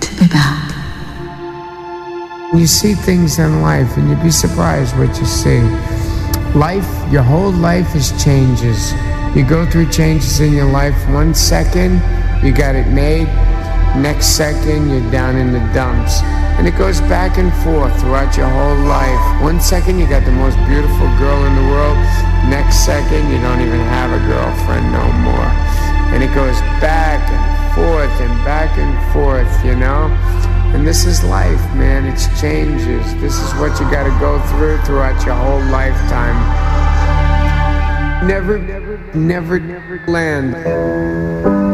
to be bound. You see things in life and you'd be surprised what you see. Life, your whole life is changes. You go through changes in your life. One second, you got it made. Next second, you're down in the dumps. And it goes back and forth throughout your whole life. One second, you got the most beautiful girl in the world. Next second, you don't even have a girlfriend no more. And it goes back and forth and back and forth, you know? And this is life, man. It's changes. This is what you got to go through throughout your whole lifetime. Never, never, never, never land.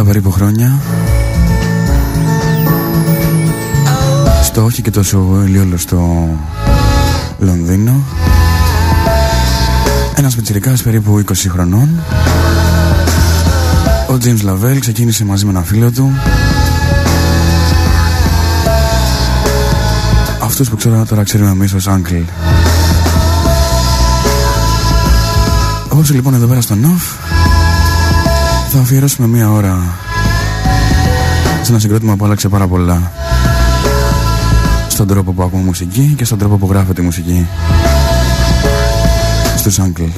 7 περίπου χρόνια. Στο όχι και τόσο ηλιόλο Λονδίνο. Ένας πιτσιρικάς περίπου 20 χρονών. Ο James Λαβέλ ξεκίνησε μαζί με ένα φίλο του. Αυτούς που ξέρω τώρα ξέρουμε εμείς ως Uncle. Όπως λοιπόν εδώ πέρα στο Νοφ θα αφιερώσουμε μία ώρα σε ένα συγκρότημα που άλλαξε πάρα πολλά. Στον τρόπο που ακούμε μουσική και στον τρόπο που γράφεται η μουσική. Στους Uncle.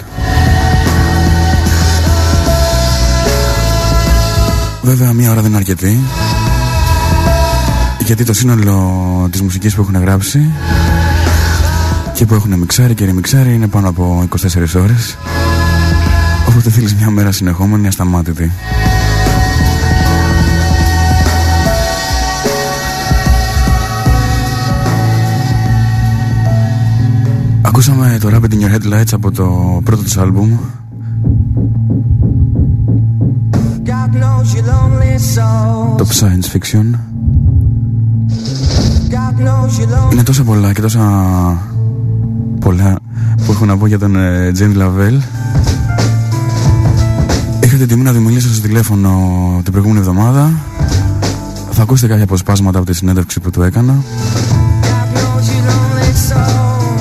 Βέβαια μία ώρα δεν είναι αρκετή γιατί το σύνολο της μουσικής που έχουν γράψει και που έχουν μιξάρει και ρημιξάρει είναι πάνω από 24 ώρες Οπότε θέλεις μια μέρα συνεχόμενη ασταμάτητη Ακούσαμε το Rabbit in Your Headlights από το πρώτο τους άλμπουμ. God knows your lonely soul. Το Science Fiction. God knows your lonely Είναι τόσα πολλά και τόσα πολλά που έχω να πω για τον ε, Τζέιμ Λαβέλ Είχα την τιμή να του μιλήσω στο τηλέφωνο την προηγούμενη εβδομάδα. Θα ακούσετε κάποια αποσπάσματα από τη συνέντευξη που του έκανα. God knows your lonely soul.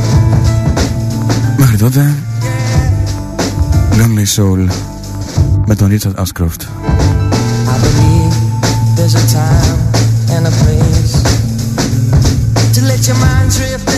Μέχρι τότε Lonely Soul με τον Richard Ashcroft. I believe there's a time and a place to let your mind drift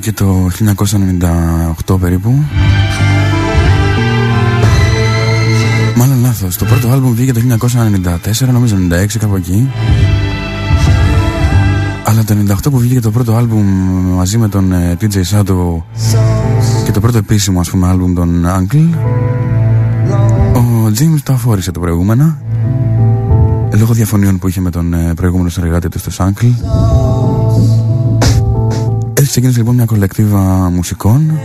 βγήκε το 1998 περίπου. Μάλλον λάθος, το πρώτο άλμπουμ βγήκε το 1994, νομίζω 96 κάπου εκεί. Αλλά το 98 που βγήκε το πρώτο άλμπουμ μαζί με τον ε, TJ Sato και το πρώτο επίσημο ας πούμε άλμπουμ των Uncle Ο James το αφόρησε το προηγούμενα Λόγω διαφωνιών που είχε με τον ε, προηγούμενο συνεργάτη του στο Uncle. έτσι ξεκίνησε λοιπόν μια κολεκτίβα μουσικών.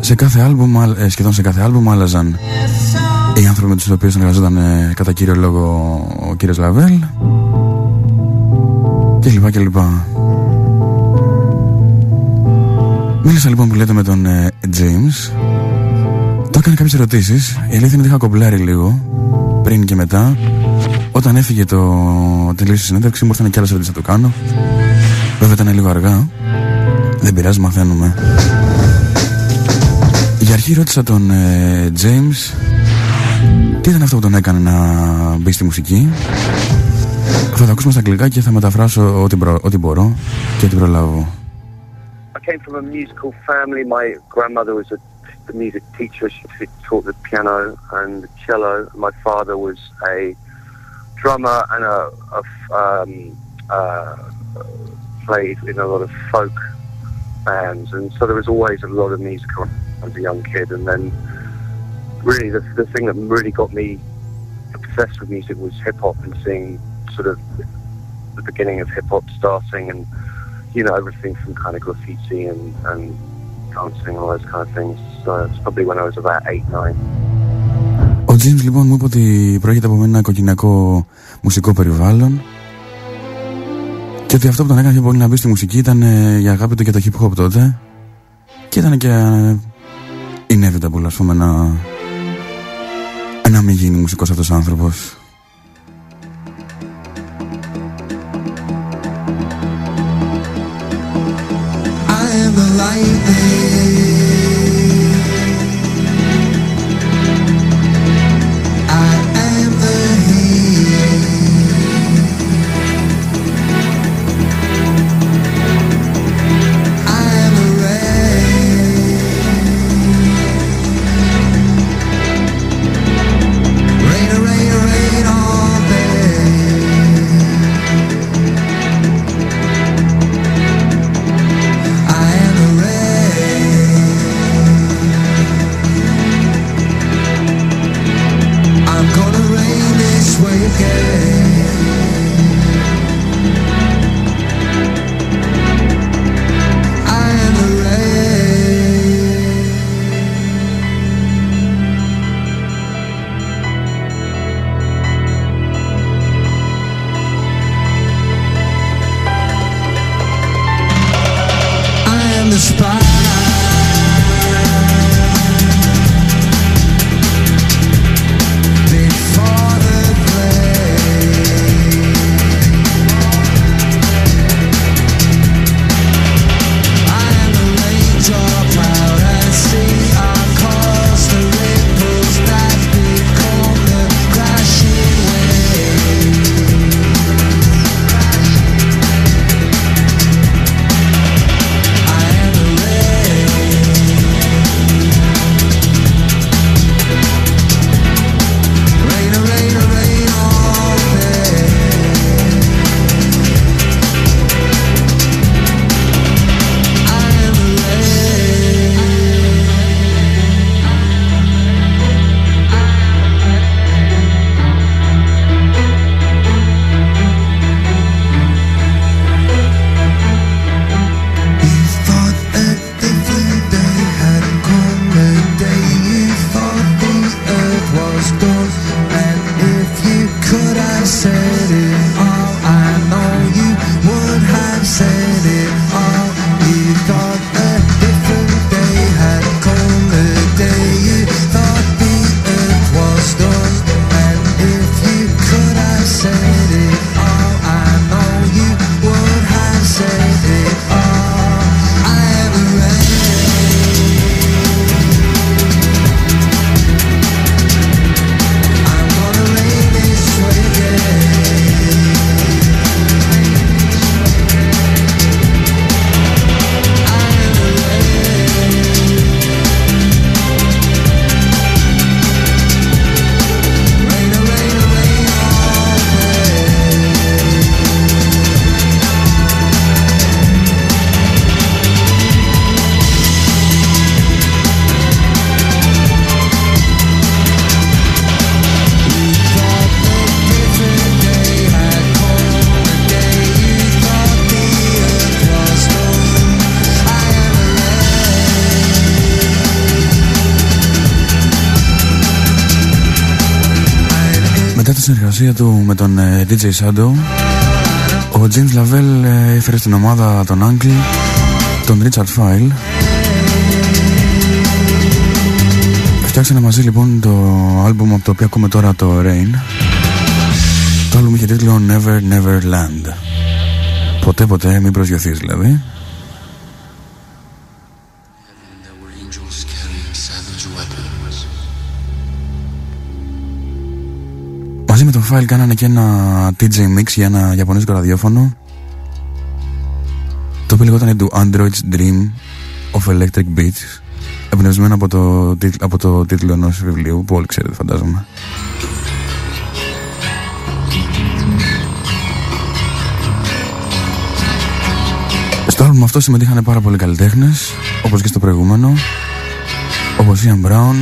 Σε κάθε άλμπουμ, α- ε, σχεδόν σε κάθε άλμπουμ άλλαζαν οι άνθρωποι με τους οποίους συνεργαζόταν ε, κατά κύριο λόγο ο κύριος Λαβέλ και λοιπά και λοιπά. Μίλησα λοιπόν που λέτε με τον ε, James Του έκανε κάποιες ερωτήσεις. Η αλήθεια είναι ότι είχα κομπλάρει λίγο Πριν και μετά. Όταν έφυγε το τελείωσε η συνέντευξη μου ήρθαν και άλλες ερωτήσεις να το κάνω βέβαια ήταν λίγο αργά δεν πειράζει μαθαίνουμε για αρχή ρώτησα τον ε, James τι ήταν αυτό που τον έκανε να μπει στη μουσική θα το ακούσουμε στα αγγλικά και θα μεταφράσω ό,τι, προ, ό,τι μπορώ και ό,τι προλάβω I came from a musical family. My grandmother was a the music teacher. She taught the piano and the cello. My father was a drummer and a, a um, uh, played in a lot of folk bands, and so there was always a lot of music as a young kid. And then, really, the, the thing that really got me obsessed with music was hip hop and seeing sort of the beginning of hip hop starting, and you know everything from kind of graffiti and, and dancing and all those kind of things. So it's probably when I was about eight, nine. Ο James λοιπόν μου είπε ότι προέρχεται από ένα οικογενειακό μουσικό περιβάλλον και ότι αυτό που τον έκανε πιο πολύ να μπει στη μουσική ήταν ε, η αγάπη του για το hip hop τότε. Και ήταν και ε, inevitable ας πούμε να, να μην γίνει μουσικός αυτός ο συνεργασία του με τον ε, DJ Shadow ο James Lavelle ε, έφερε στην ομάδα τον Uncle τον Richard File Φτιάξανε μαζί λοιπόν το άλμπουμ από το οποίο ακούμε τώρα το Rain Το άλλο μου είχε τίτλο Never Never Land. Ποτέ ποτέ μην προσγειωθείς δηλαδή. Μαζί με τον File κάνανε και ένα TJ Mix για ένα Ιαπωνέζικο ραδιόφωνο. Το οποίο λεγόταν του Android's Dream of Electric Beats εμπνευσμένο από το, από το τίτλο ενός βιβλίου που όλοι ξέρετε φαντάζομαι. Στο άλμπουμ αυτό συμμετείχαν πάρα πολλοί καλλιτέχνες, όπως και στο προηγούμενο. Όπως Ian Brown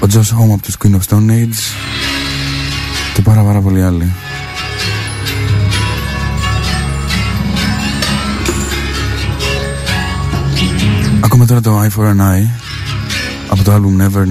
ο Josh Home από τους Queen of Stone Age και πάρα πάρα πολλοί άλλοι. Ακόμα τώρα το Eye for an Eye από το album Never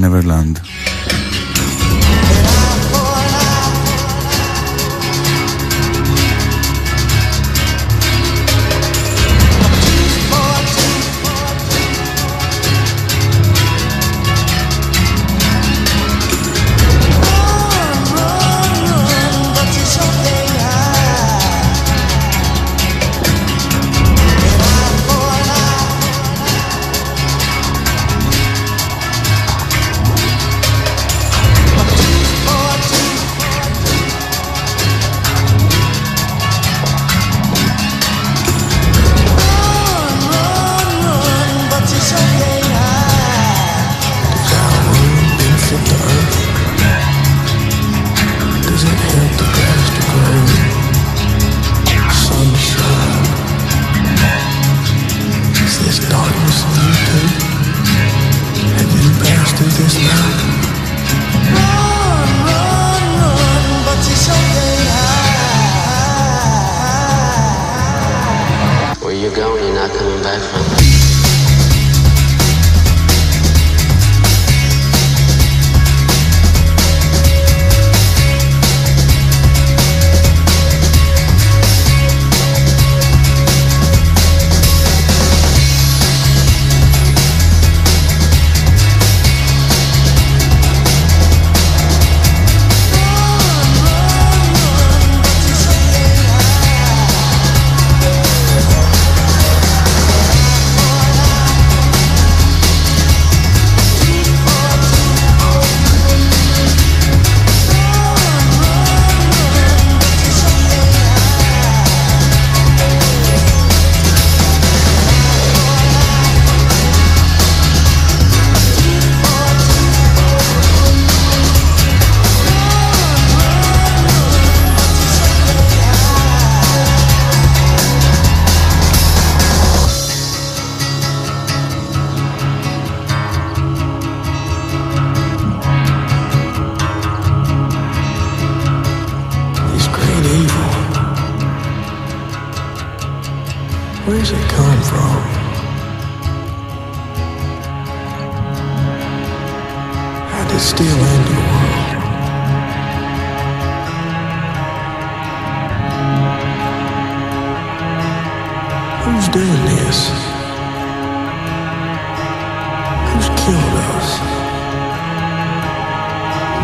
consumed us,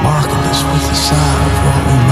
marking us with the sign of what we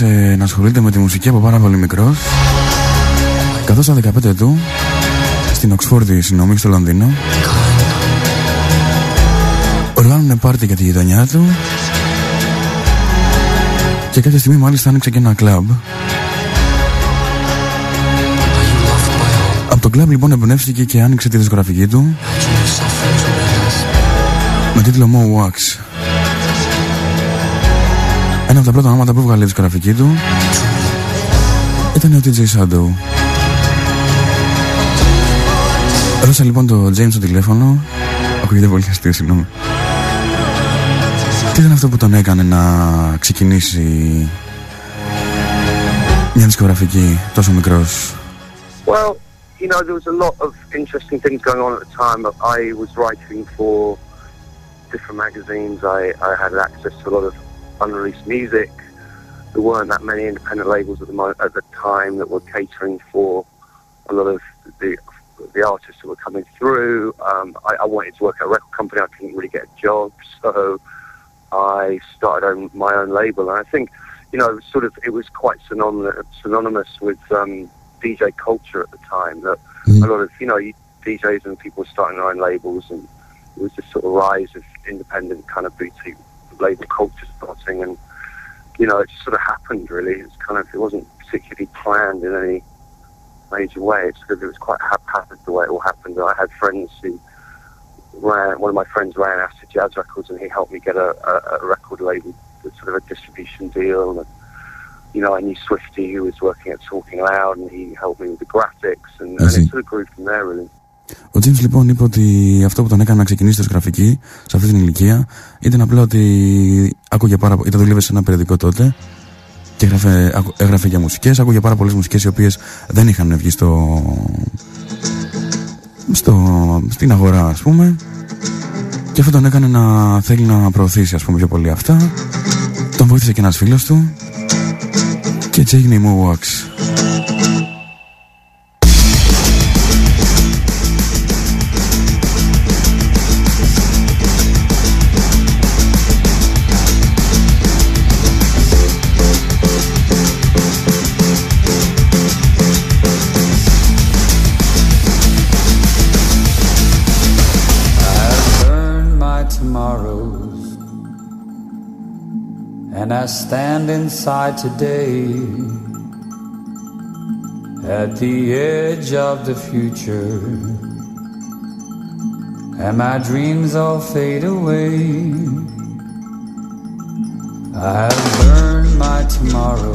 ξεκίνησε να ασχολείται με τη μουσική από πάρα πολύ μικρός. Καθώς στα 15 ετού στην Οξφόρδη συνομή στο Λονδίνο οργάνωνε πάρτι για τη γειτονιά του. Και κάποια στιγμή μάλιστα άνοιξε και ένα κλαμπ. Από το κλαμπ λοιπόν εμπνεύστηκε και άνοιξε τη δισκογραφική του με τίτλο Mo Wax. Ένα από τα πρώτα ονόματα που έβγαλε η δισκογραφική του ήταν ο TJ Shadow. Ρώσα λοιπόν το James στο τηλέφωνο. Ακούγεται πολύ αστείο, συγγνώμη. Τι ήταν αυτό που τον έκανε να ξεκινήσει μια δισκογραφική τόσο μικρός; Well, you know, there was a lot of interesting things going on at the time. I was writing for different magazines. I, I had access to a lot of unreleased music. There weren't that many independent labels at the at the time that were catering for a lot of the the artists that were coming through. Um, I, I wanted to work at a record company. I couldn't really get a job, so I started own, my own label. And I think, you know, sort of it was quite synonymous, synonymous with um, DJ culture at the time. That a lot of you know DJs and people were starting their own labels, and it was this sort of rise of independent kind of boutique label culture starting, and you know, it just sort of happened. Really, it's kind of it wasn't particularly planned in any major way. It's because it was quite haphazard the way it all happened. I had friends who ran. One of my friends ran Acid Jazz Records, and he helped me get a, a, a record label, sort of a distribution deal. And, you know, I knew Swifty, who was working at Talking Loud, and he helped me with the graphics, and, and it sort of grew from there, really. Ο James λοιπόν είπε ότι αυτό που τον έκανε να ξεκινήσει τη γραφική σε αυτή την ηλικία ήταν απλά ότι άκουγε πάρα πολύ. Ήταν δουλεύει σε ένα περιοδικό τότε και έγραφε, άκου- έγραφε για μουσικές, άκουγε πάρα πολλές μουσικές οι οποίες δεν είχαν βγει στο, στο, στην αγορά ας πούμε και αυτό τον έκανε να θέλει να προωθήσει ας πούμε πιο πολύ αυτά τον βοήθησε και ένας φίλος του και έτσι έγινε η Mo Wax. And I stand inside today at the edge of the future, and my dreams all fade away. I have earned my tomorrow.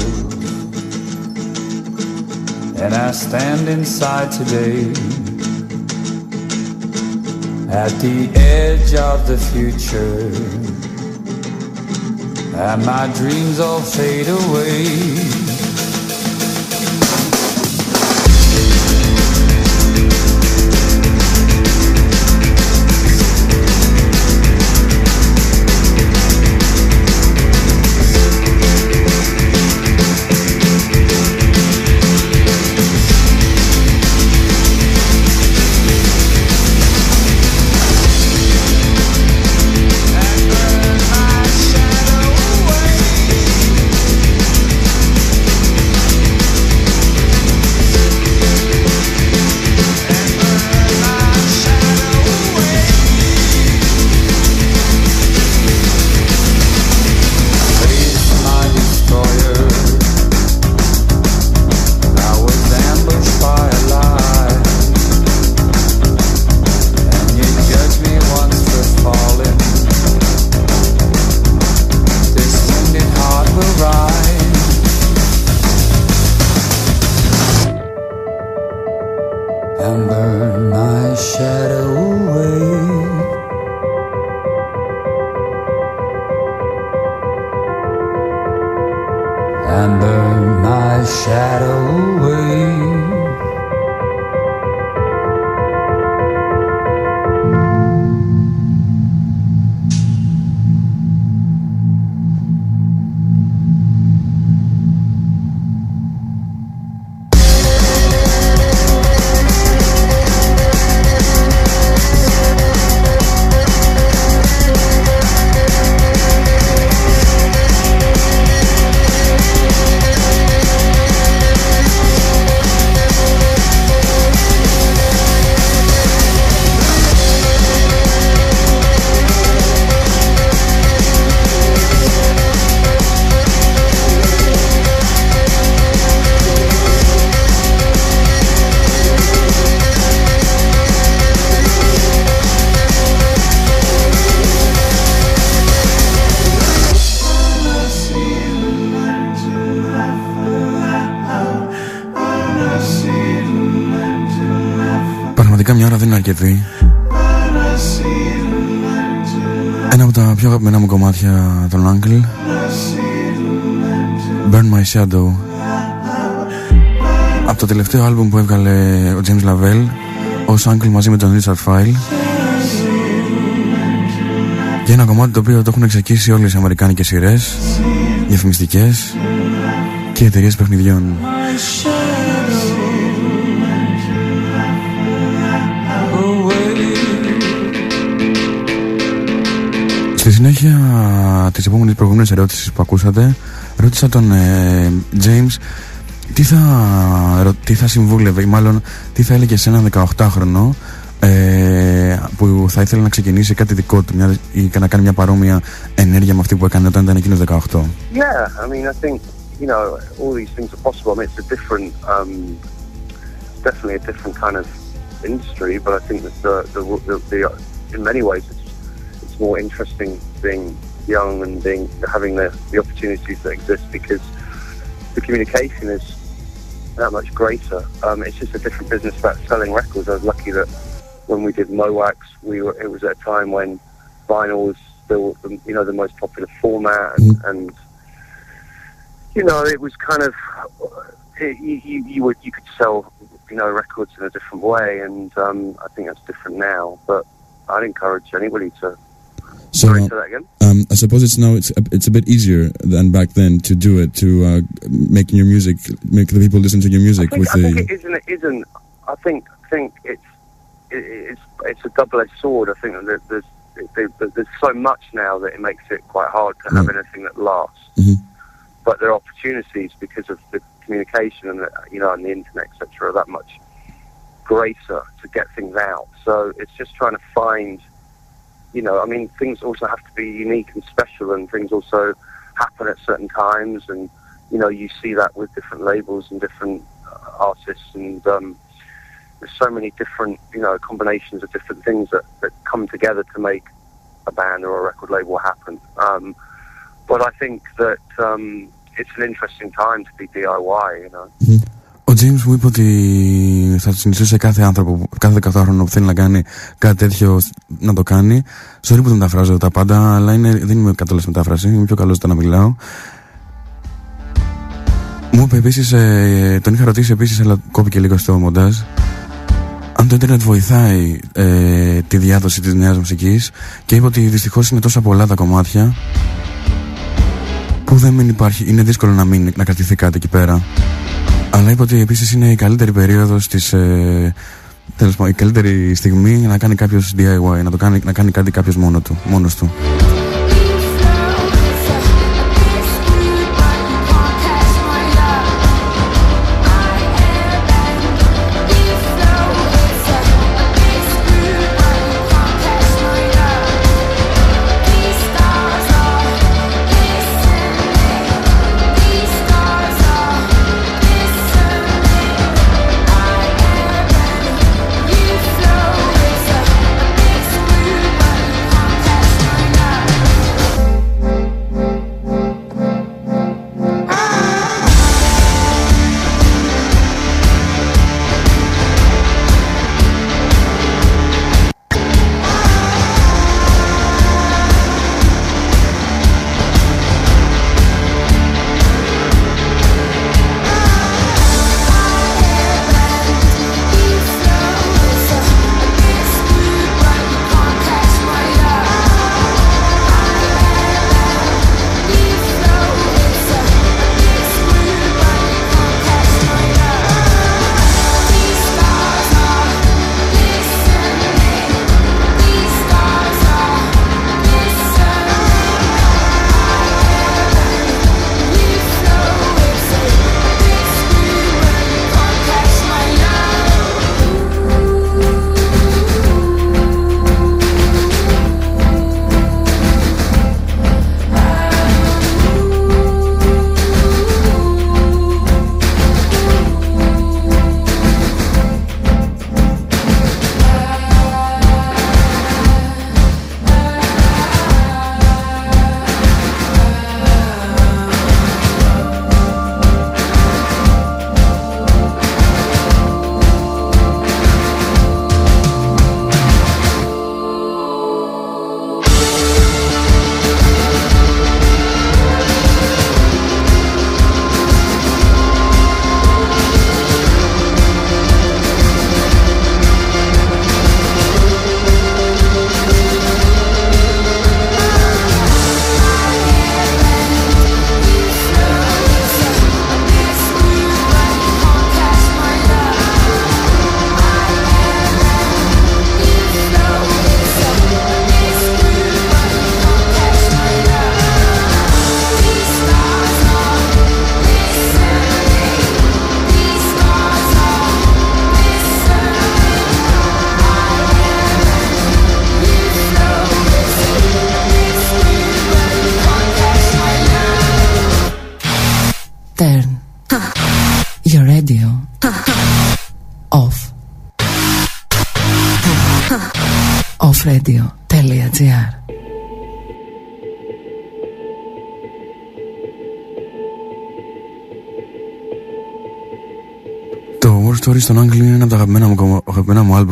and I stand inside today at the edge of the future, and my dreams all fade away. And burn my shadow μια ώρα δεν είναι αρκετή. Ένα από τα πιο αγαπημένα μου κομμάτια των Uncle. Burn My Shadow. Από το τελευταίο άλμπουμ που έβγαλε ο James Lavelle ως Uncle μαζί με τον Richard File. Για ένα κομμάτι το οποίο το έχουν εξακίσει όλες οι αμερικάνικες σειρές διαφημιστικές και εταιρείες παιχνιδιών Στη συνέχεια της επόμενης προηγούμενης ερώτησης που ακούσατε, ρώτησα τον ε, James τι θα, τι θα συμβούλευε ή μάλλον τι θα έλεγε σε έναν 18χρονο ε, που θα ήθελε να ξεκινήσει κάτι δικό του μια, ή να κάνει μια παρόμοια ενέργεια με αυτή που έκανε όταν ήταν εκείνος 18. Yeah, I mean, I think, you know, all these things are possible. I mean, it's a different, um, definitely a different kind of industry, but I think that the, the, the, the in many ways more interesting being young and being having the, the opportunities that exist because the communication is that much greater. Um, it's just a different business about selling records. I was lucky that when we did Mowax, we were it was at a time when vinyl was still the, you know the most popular format, and, mm. and you know it was kind of it, you, you, you would you could sell you know records in a different way, and um, I think that's different now. But I'd encourage anybody to so, Sorry, say that again. Um, I suppose it's now it's a, it's a bit easier than back then to do it to uh, make your music, make the people listen to your music I think, with I the. think it isn't. It isn't. I think think it's it, it's it's a double-edged sword. I think that there's there's, there's so much now that it makes it quite hard to have anything that lasts. Mm-hmm. But there are opportunities because of the communication and the, you know and the internet etc. are that much greater to get things out. So it's just trying to find you know, I mean, things also have to be unique and special, and things also happen at certain times, and you know, you see that with different labels and different uh, artists, and um, there's so many different, you know, combinations of different things that, that come together to make a band or a record label happen. Um, but I think that um, it's an interesting time to be DIY, you know. Mm-hmm. Ο James μου είπε ότι θα συνιστούσε σε κάθε άνθρωπο, κάθε 18 χρόνο που θέλει να κάνει κάτι τέτοιο να το κάνει. Sorry που δεν μεταφράζω τα πάντα, αλλά είναι, δεν είμαι κατάλληλος μετάφραση. Είμαι πιο καλός όταν να μιλάω. Μου είπε επίσης, ε, τον είχα ρωτήσει επίσης, αλλά κόπηκε λίγο στο μοντάζ. Αν το Ιντερνετ βοηθάει ε, τη διάδοση της νέας μουσικής και είπε ότι δυστυχώς είναι τόσα πολλά τα κομμάτια που δεν υπάρχει, είναι δύσκολο να, μην, να κρατηθεί κάτι εκεί πέρα. Αλλά είπε ότι επίσης είναι η καλύτερη περίοδος της. Ε, τέλος πάντων, η καλύτερη στιγμή να κάνει κάποιος DIY, να, το κάνει, να κάνει κάτι κάποιος μόνο του, μόνος του.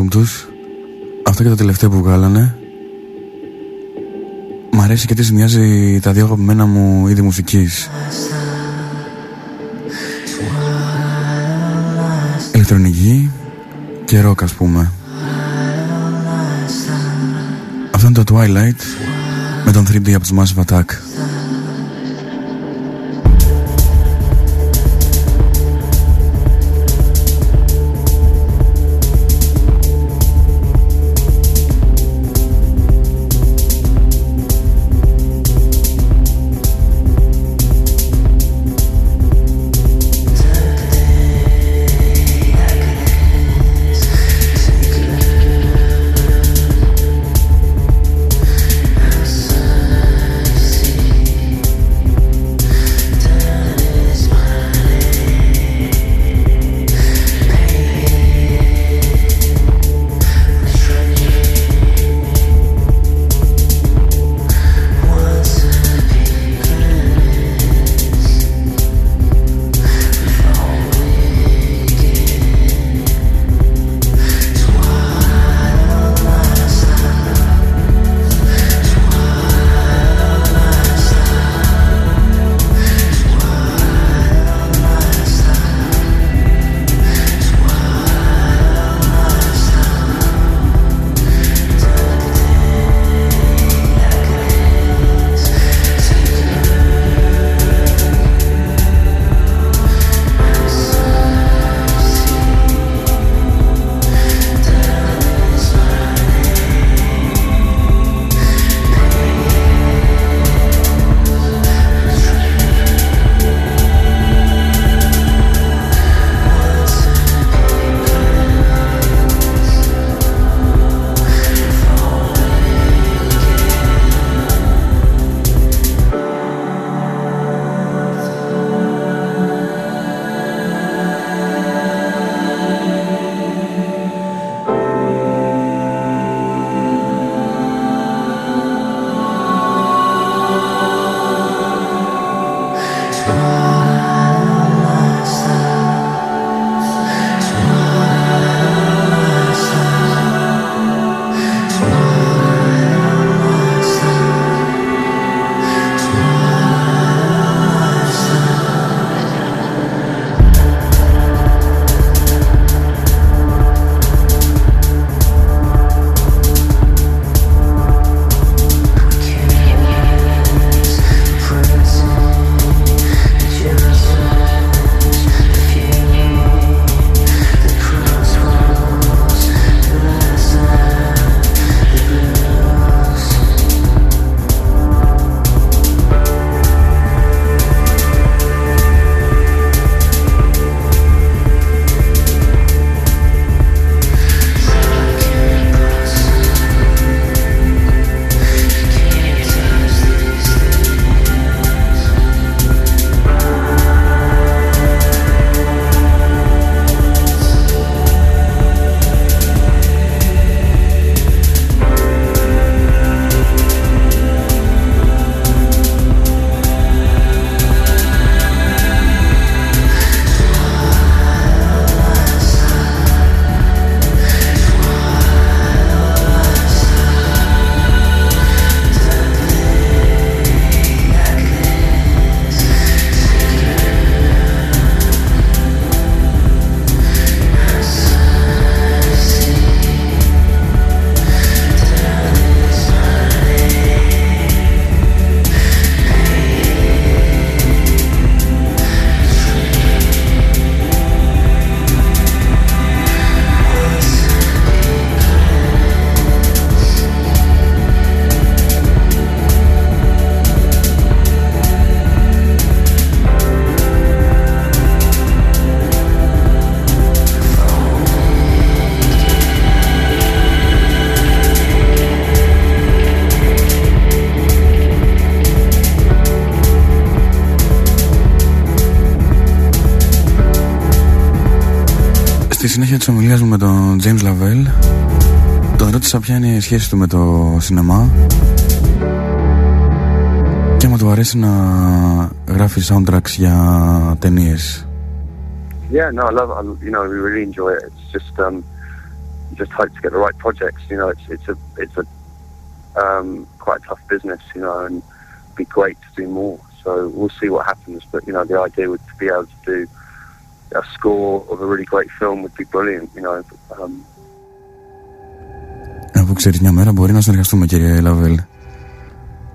Άλμπουμ τους. Αυτό και το τελευταίο που βγάλανε. Μ' αρέσει και τι συνδυάζει τα δύο αγαπημένα μου είδη μουσικής. Ηλεκτρονική και ροκ ας πούμε. Αυτό είναι το Twilight με τον 3D από τους Massive Attack συνέχεια της ομιλίας μου με τον James Lavelle Τον ρώτησα ποια είναι η σχέση του με το σινεμά Και άμα του αρέσει να γράφει soundtracks για ταινίες Yeah, no, I love it. I, you know, we really enjoy it. It's just, um, you just hope to get the right projects. You know, it's it's a it's a um, quite a tough business. You know, and it'd be great to do more. So we'll see what happens. But you know, the idea would to be able to do a score of a really great film would be brilliant. You know. Um, Αφού ξέρεις μια μέρα μπορεί να συνεργαστούμε κύριε Λαβέλ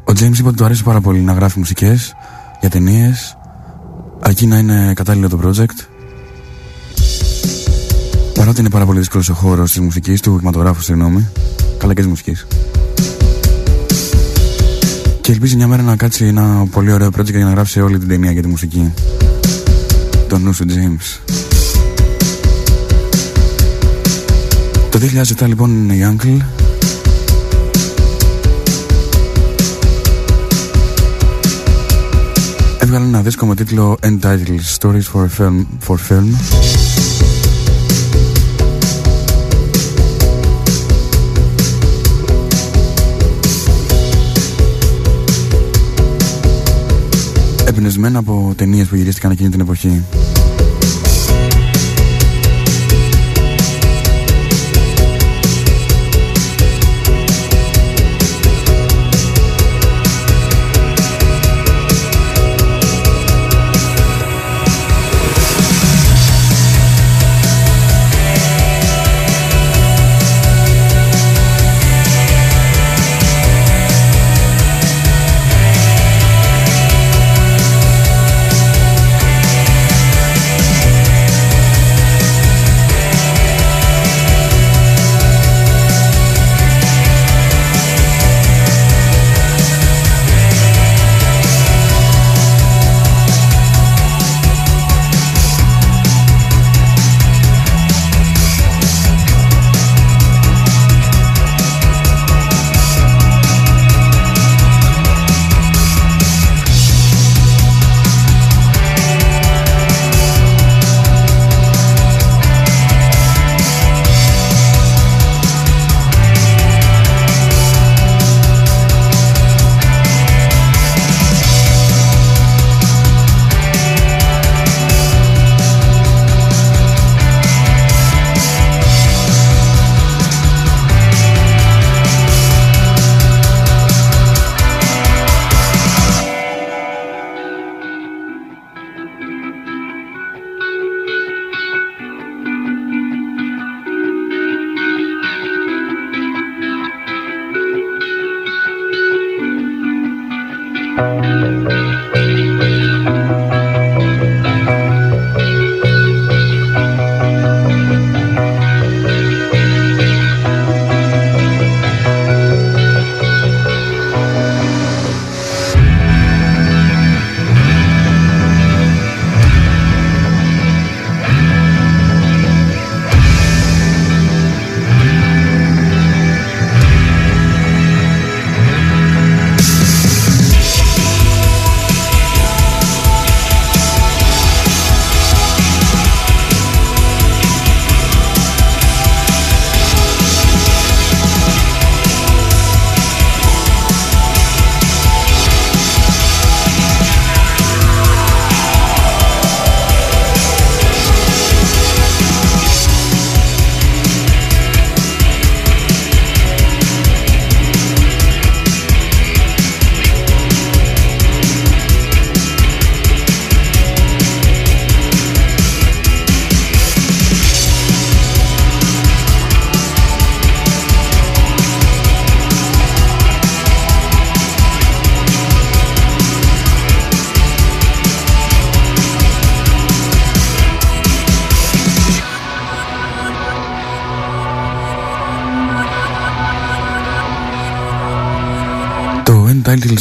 Ο James είπε ότι του αρέσει πάρα πολύ να γράφει μουσικές για ταινίες αρκεί να είναι κατάλληλο το project Παρότι είναι πάρα πολύ δύσκολος ο χώρος της μουσικής, του κινηματογράφου, συγγνώμη, καλά και τη μουσική. Και ελπίζει μια μέρα να κάτσει ένα πολύ ωραίο project για να γράψει όλη την ταινία για τη μουσική. Το νου σου, James. Το 2007 λοιπόν είναι η Uncle. Έβγαλε ένα δίσκο με τίτλο Entitled Stories for Film. For film. Εμπνευσμένα από ταινίες που γυρίστηκαν εκείνη την εποχή.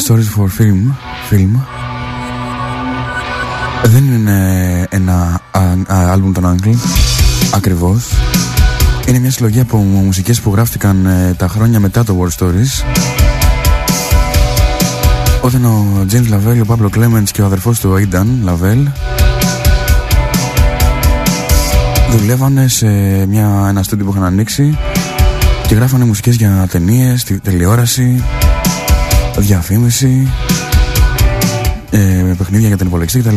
Stories for Film, film. Δεν είναι ένα άλμπουμ των Άγγλων ακριβώς. Είναι μια συλλογή από μουσικές που γράφτηκαν ε, τα χρόνια μετά το War Stories. Όταν ο James Lavelle, ο Pablo Clemens και ο αδερφός του Aidan Lavelle δουλεύανε σε μια, ένα στούντιο που είχαν ανοίξει και γράφανε μουσικές για ταινίες, τηλεόραση, διαφήμιση, ε, παιχνίδια για την υπολογιστή κτλ.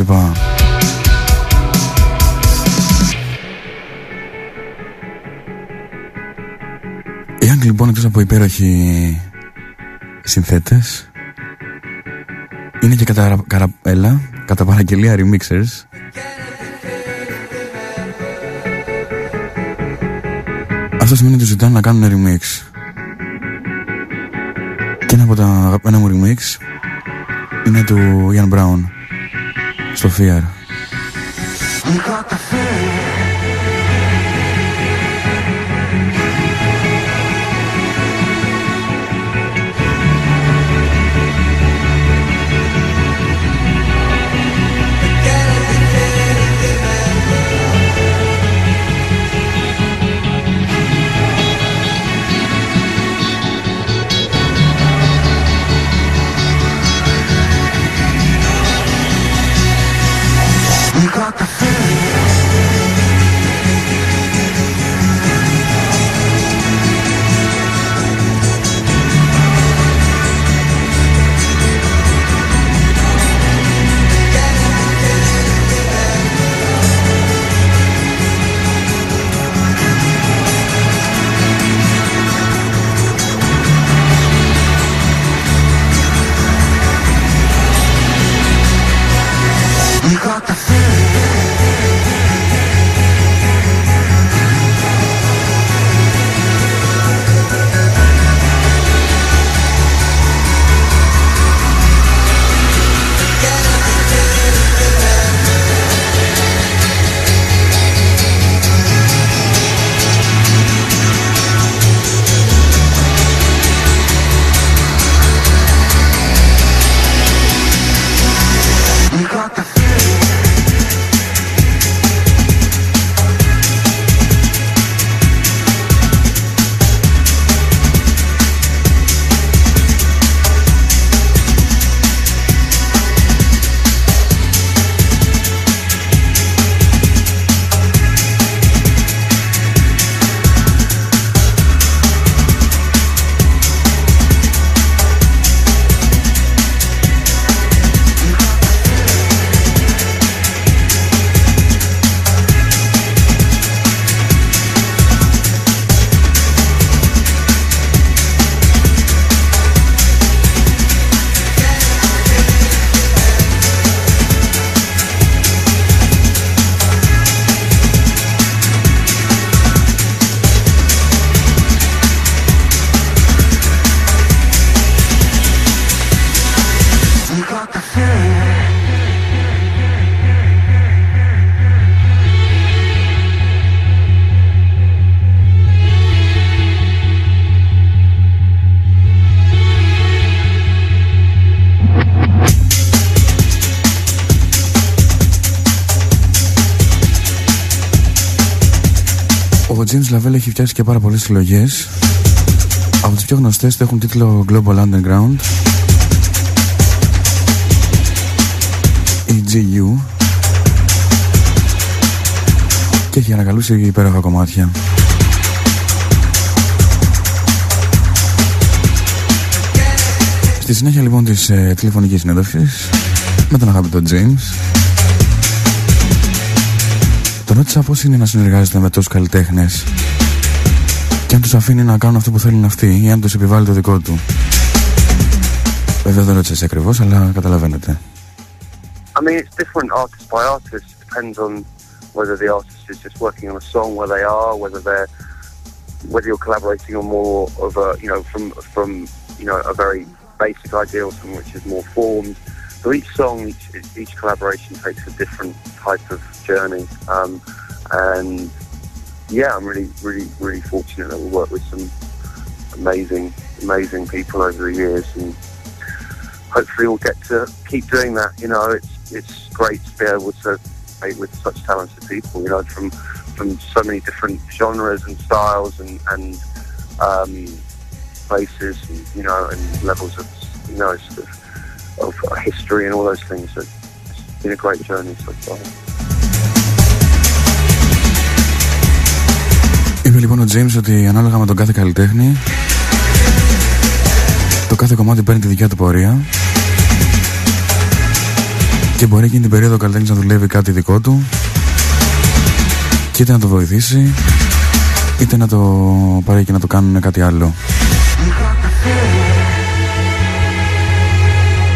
Οι Άγγλοι λοιπόν εκτός από υπέροχοι συνθέτες είναι και κατά, καραπέλα, κατά παραγγελία remixers Αυτό σημαίνει ότι ζητάνε να κάνουν remix Και ένα από τα αγαπημένα μου remix; Είναι του Ian Brown Στο Fear Λαβέλ έχει φτιάξει και πάρα πολλές συλλογές. Από τις πιο γνωστές έχουν τίτλο Global Underground EGU και έχει ανακαλούσει υπέροχα κομμάτια. Στη συνέχεια λοιπόν της ε, τηλεφωνικής συνέντευξης με τον αγαπητό James τον ρώτησα πώ είναι να συνεργάζεται με τόσου καλλιτέχνε και αν του αφήνει να κάνουν αυτό που θέλουν αυτοί ή αν του επιβάλλει το δικό του. Βέβαια δεν ρώτησε ακριβώ, αλλά καταλαβαίνετε. I mean, it's different artist by artist. Depends on whether the artist is just working on a song, where they are, whether they're, whether you're collaborating on more of a, you know, from from you know a very basic idea or something which is more formed. So each song, each each collaboration takes a different type of journey. Um, and yeah, I'm really, really, really fortunate that we worked with some amazing, amazing people over the years, and hopefully we'll get to keep doing that. You know, it's it's great to be able to play with such talented people. You know, from from so many different genres and styles and and um, places, and, you know, and levels of you know of, of history and all those things. So it's been a great journey so far. Είπε λοιπόν ο James ότι ανάλογα με τον κάθε καλλιτέχνη το κάθε κομμάτι παίρνει τη δικιά του πορεία και μπορεί εκείνη την περίοδο ο καλλιτέχνης να δουλεύει κάτι δικό του και είτε να το βοηθήσει είτε να το πάρει και να το κάνουν κάτι άλλο.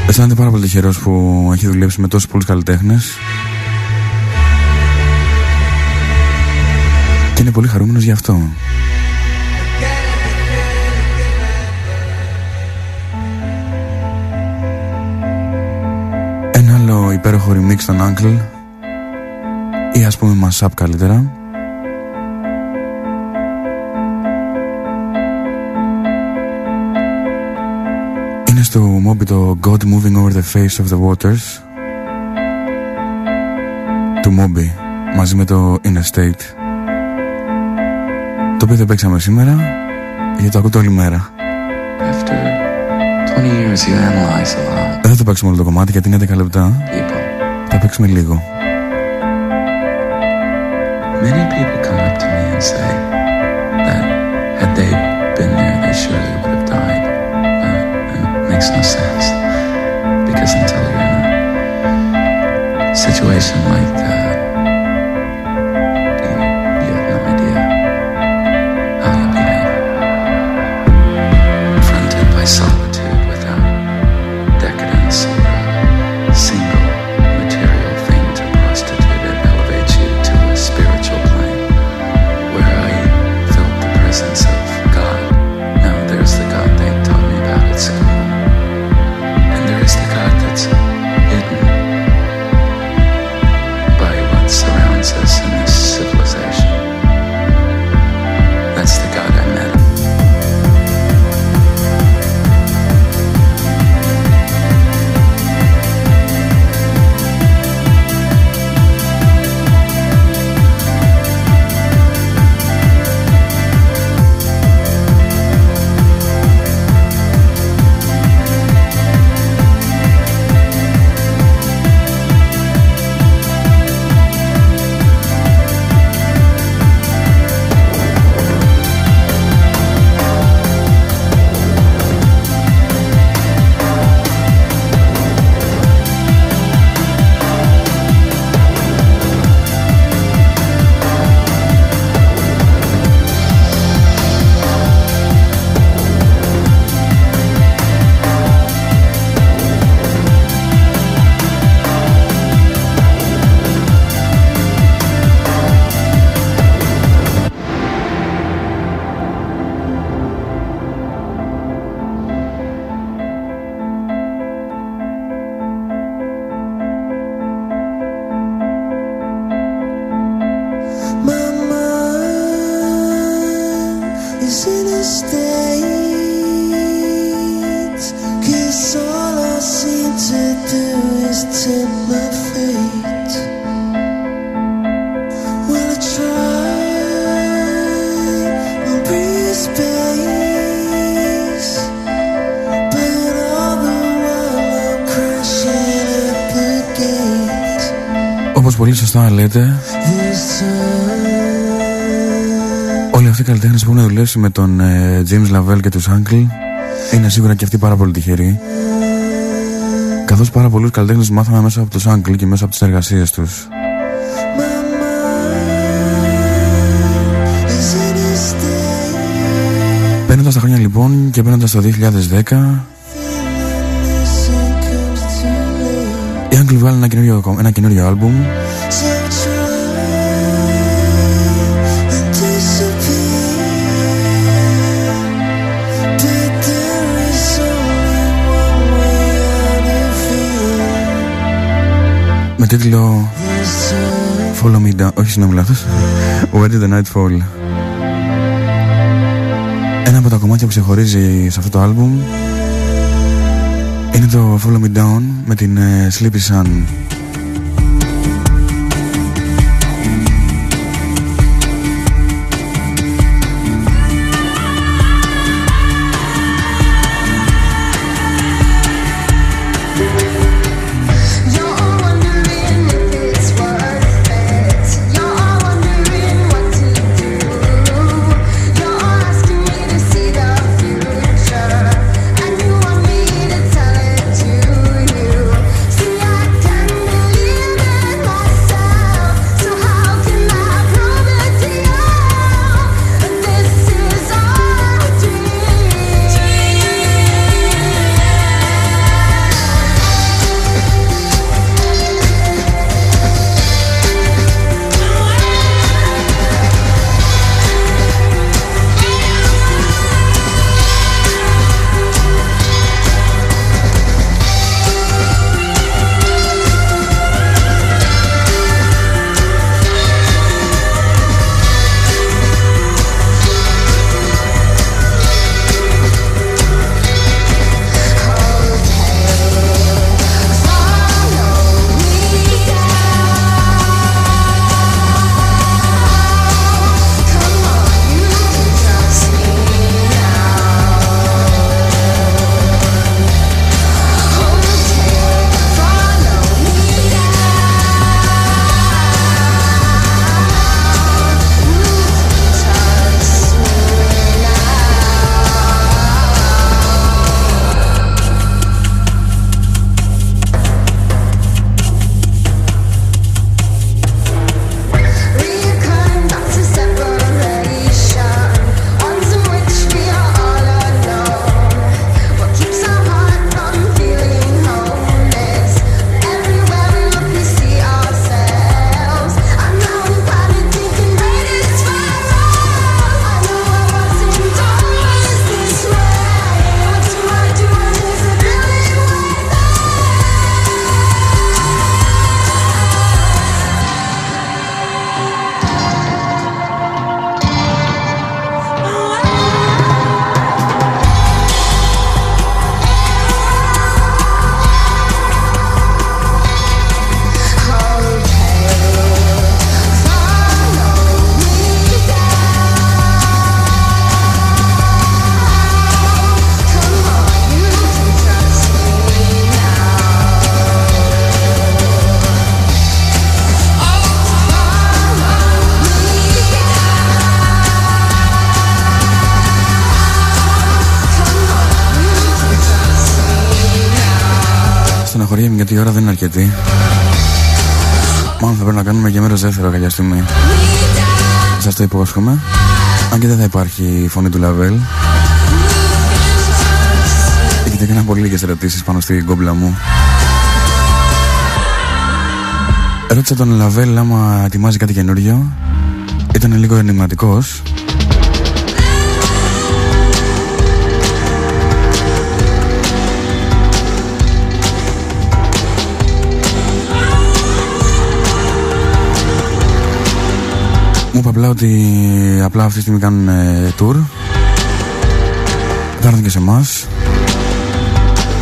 Αισθάνεται πάρα πολύ τυχερός που έχει δουλέψει με τόσους πολλούς καλλιτέχνες. Και είναι πολύ χαρούμενος γι' αυτό. Ένα άλλο υπέροχο remix στον Uncle. Ή ας πούμε mashup καλύτερα είναι στο Moby το God Moving Over the Face of the Waters του Moby μαζί με το Interstate το οποίο δεν παίξαμε σήμερα γιατί το ακούτε όλη μέρα. Δεν θα το παίξουμε όλο το κομμάτι γιατί είναι 10 λεπτά. Θα παίξουμε λίγο. Many people come up to me and say listen like όπως πολύ σωστά λέτε This time Όλοι αυτοί οι καλλιτέχνες που έχουν δουλέψει με τον ε, James Lavelle και τους Uncle είναι σίγουρα και αυτοί πάρα πολύ τυχεροί. Καθώς πάρα πολλούς καλλιτέχνες μάθαμε μέσα από τους Uncle και μέσα από τις εργασίες τους. Παίρνοντας τα χρόνια λοιπόν και παίρνοντας το 2010 οι Uncle βγάλουν ένα καινούριο, ένα καινούριο άλμπουμ. Με τίτλο Follow Me Down όχι συγγνώμη λάθος. Where did the night fall; Ένα από τα κομμάτια που ξεχωρίζει σε αυτό το άλμπουμ είναι το Follow Me Down με την ε, Sleepy Sun ώρα δεν είναι αρκετή. Μάλλον θα πρέπει να κάνουμε και μέρος δεύτερο κάποια στιγμή. Σας το υπόσχομαι. Αν και δεν θα υπάρχει η φωνή του Λαβέλ. Έχετε έκανα πολύ λίγες ερωτήσεις πάνω στην κόμπλα μου. Ρώτησα τον Λαβέλ άμα ετοιμάζει κάτι καινούριο. Ήταν λίγο ενηγματικός. Μου είπε απλά ότι απλά αυτή τη στιγμή κάνουν ε, tour. Θα έρθουν και σε εμάς.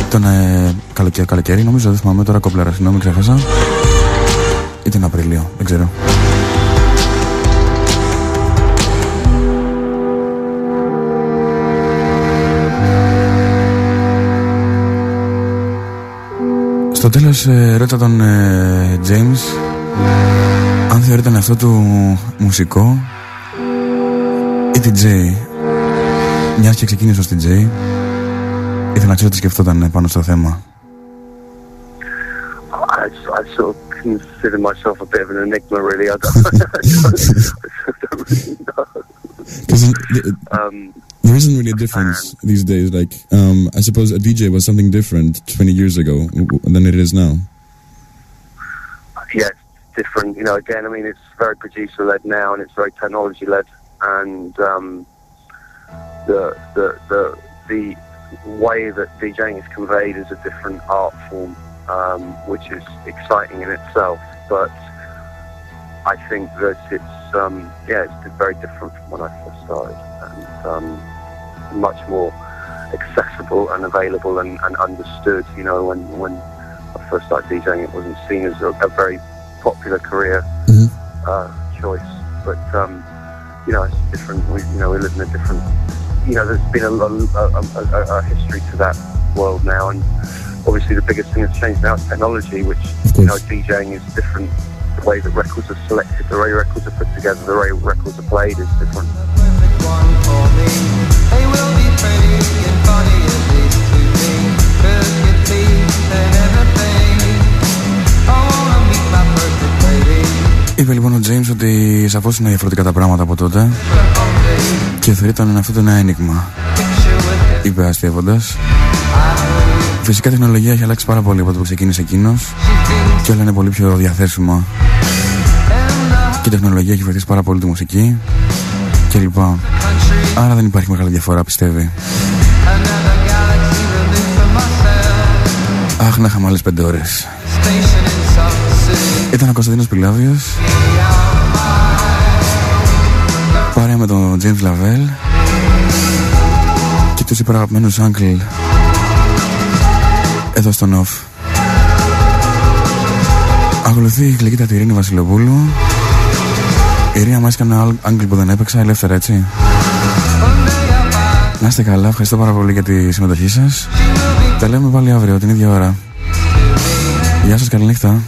Ήταν ε, καλοκαίρι, καλοκαίρι, νομίζω, δεν θυμάμαι τώρα κόμπλαρα, συγγνώμη, ξέχασα. Ήταν Απρίλιο, δεν ξέρω. Στο τέλος ε, ρώτησα τον ε, James αν θεωρείται αυτό του μουσικό ή DJ. Μια και ξεκίνησε ως DJ, ήθελα να ξέρω τι σκεφτόταν πάνω στο θέμα. I, I sort of consider myself a bit of an enigma, really. I don't, I don't really know. Because um, there isn't really a difference these days. Like, um, I suppose a DJ was something different 20 years ago than it is now. Yeah, it's different. You know, again, I mean, it's very producer-led now, and it's very technology-led, and um, the the the the way that DJing is conveyed is a different art form, um, which is exciting in itself. But I think that it's um, yeah, it's very different from when I first started, and um, much more accessible and available and, and understood. You know, when when I first started DJing, it wasn't seen as a, a very popular career uh, choice, but um, you know, it's different. We you know we live in a different. You know, there's been a, a, a, a history to that world now, and obviously the biggest thing that's changed now is technology, which you know DJing is different. The way that records are selected, the way records are put together, the way records are played is different. Είπε λοιπόν ο James ότι σαφώς είναι διαφορετικά τα πράγματα από τότε και θεωρείται ότι αυτό το ένα ένιγμα. Είπε αστείευοντας. Φυσικά η τεχνολογία έχει αλλάξει πάρα πολύ από το που ξεκίνησε εκείνος και όλα είναι πολύ πιο διαθέσιμα. Και η τεχνολογία έχει βοηθήσει πάρα πολύ τη μουσική κλπ. Άρα δεν υπάρχει μεγάλη διαφορά, πιστεύει. Αχ, να είχαμε άλλες πέντε ώρες. Ήταν ο Κωνσταντίνος Πιλάβιος. Παρέα με τον James Lavelle. Και τους υπεραγαπημένους Uncle Εδώ στον off Ακολουθεί η γλυκύτα τη Ειρήνη Βασιλοπούλου. Η Ειρήνη μας έκανε Uncle που δεν έπαιξα ελεύθερα έτσι. Να είστε καλά, ευχαριστώ πάρα πολύ για τη συμμετοχή σας. Τα λέμε πάλι αύριο την ίδια ώρα. Γεια σας, καλή νύχτα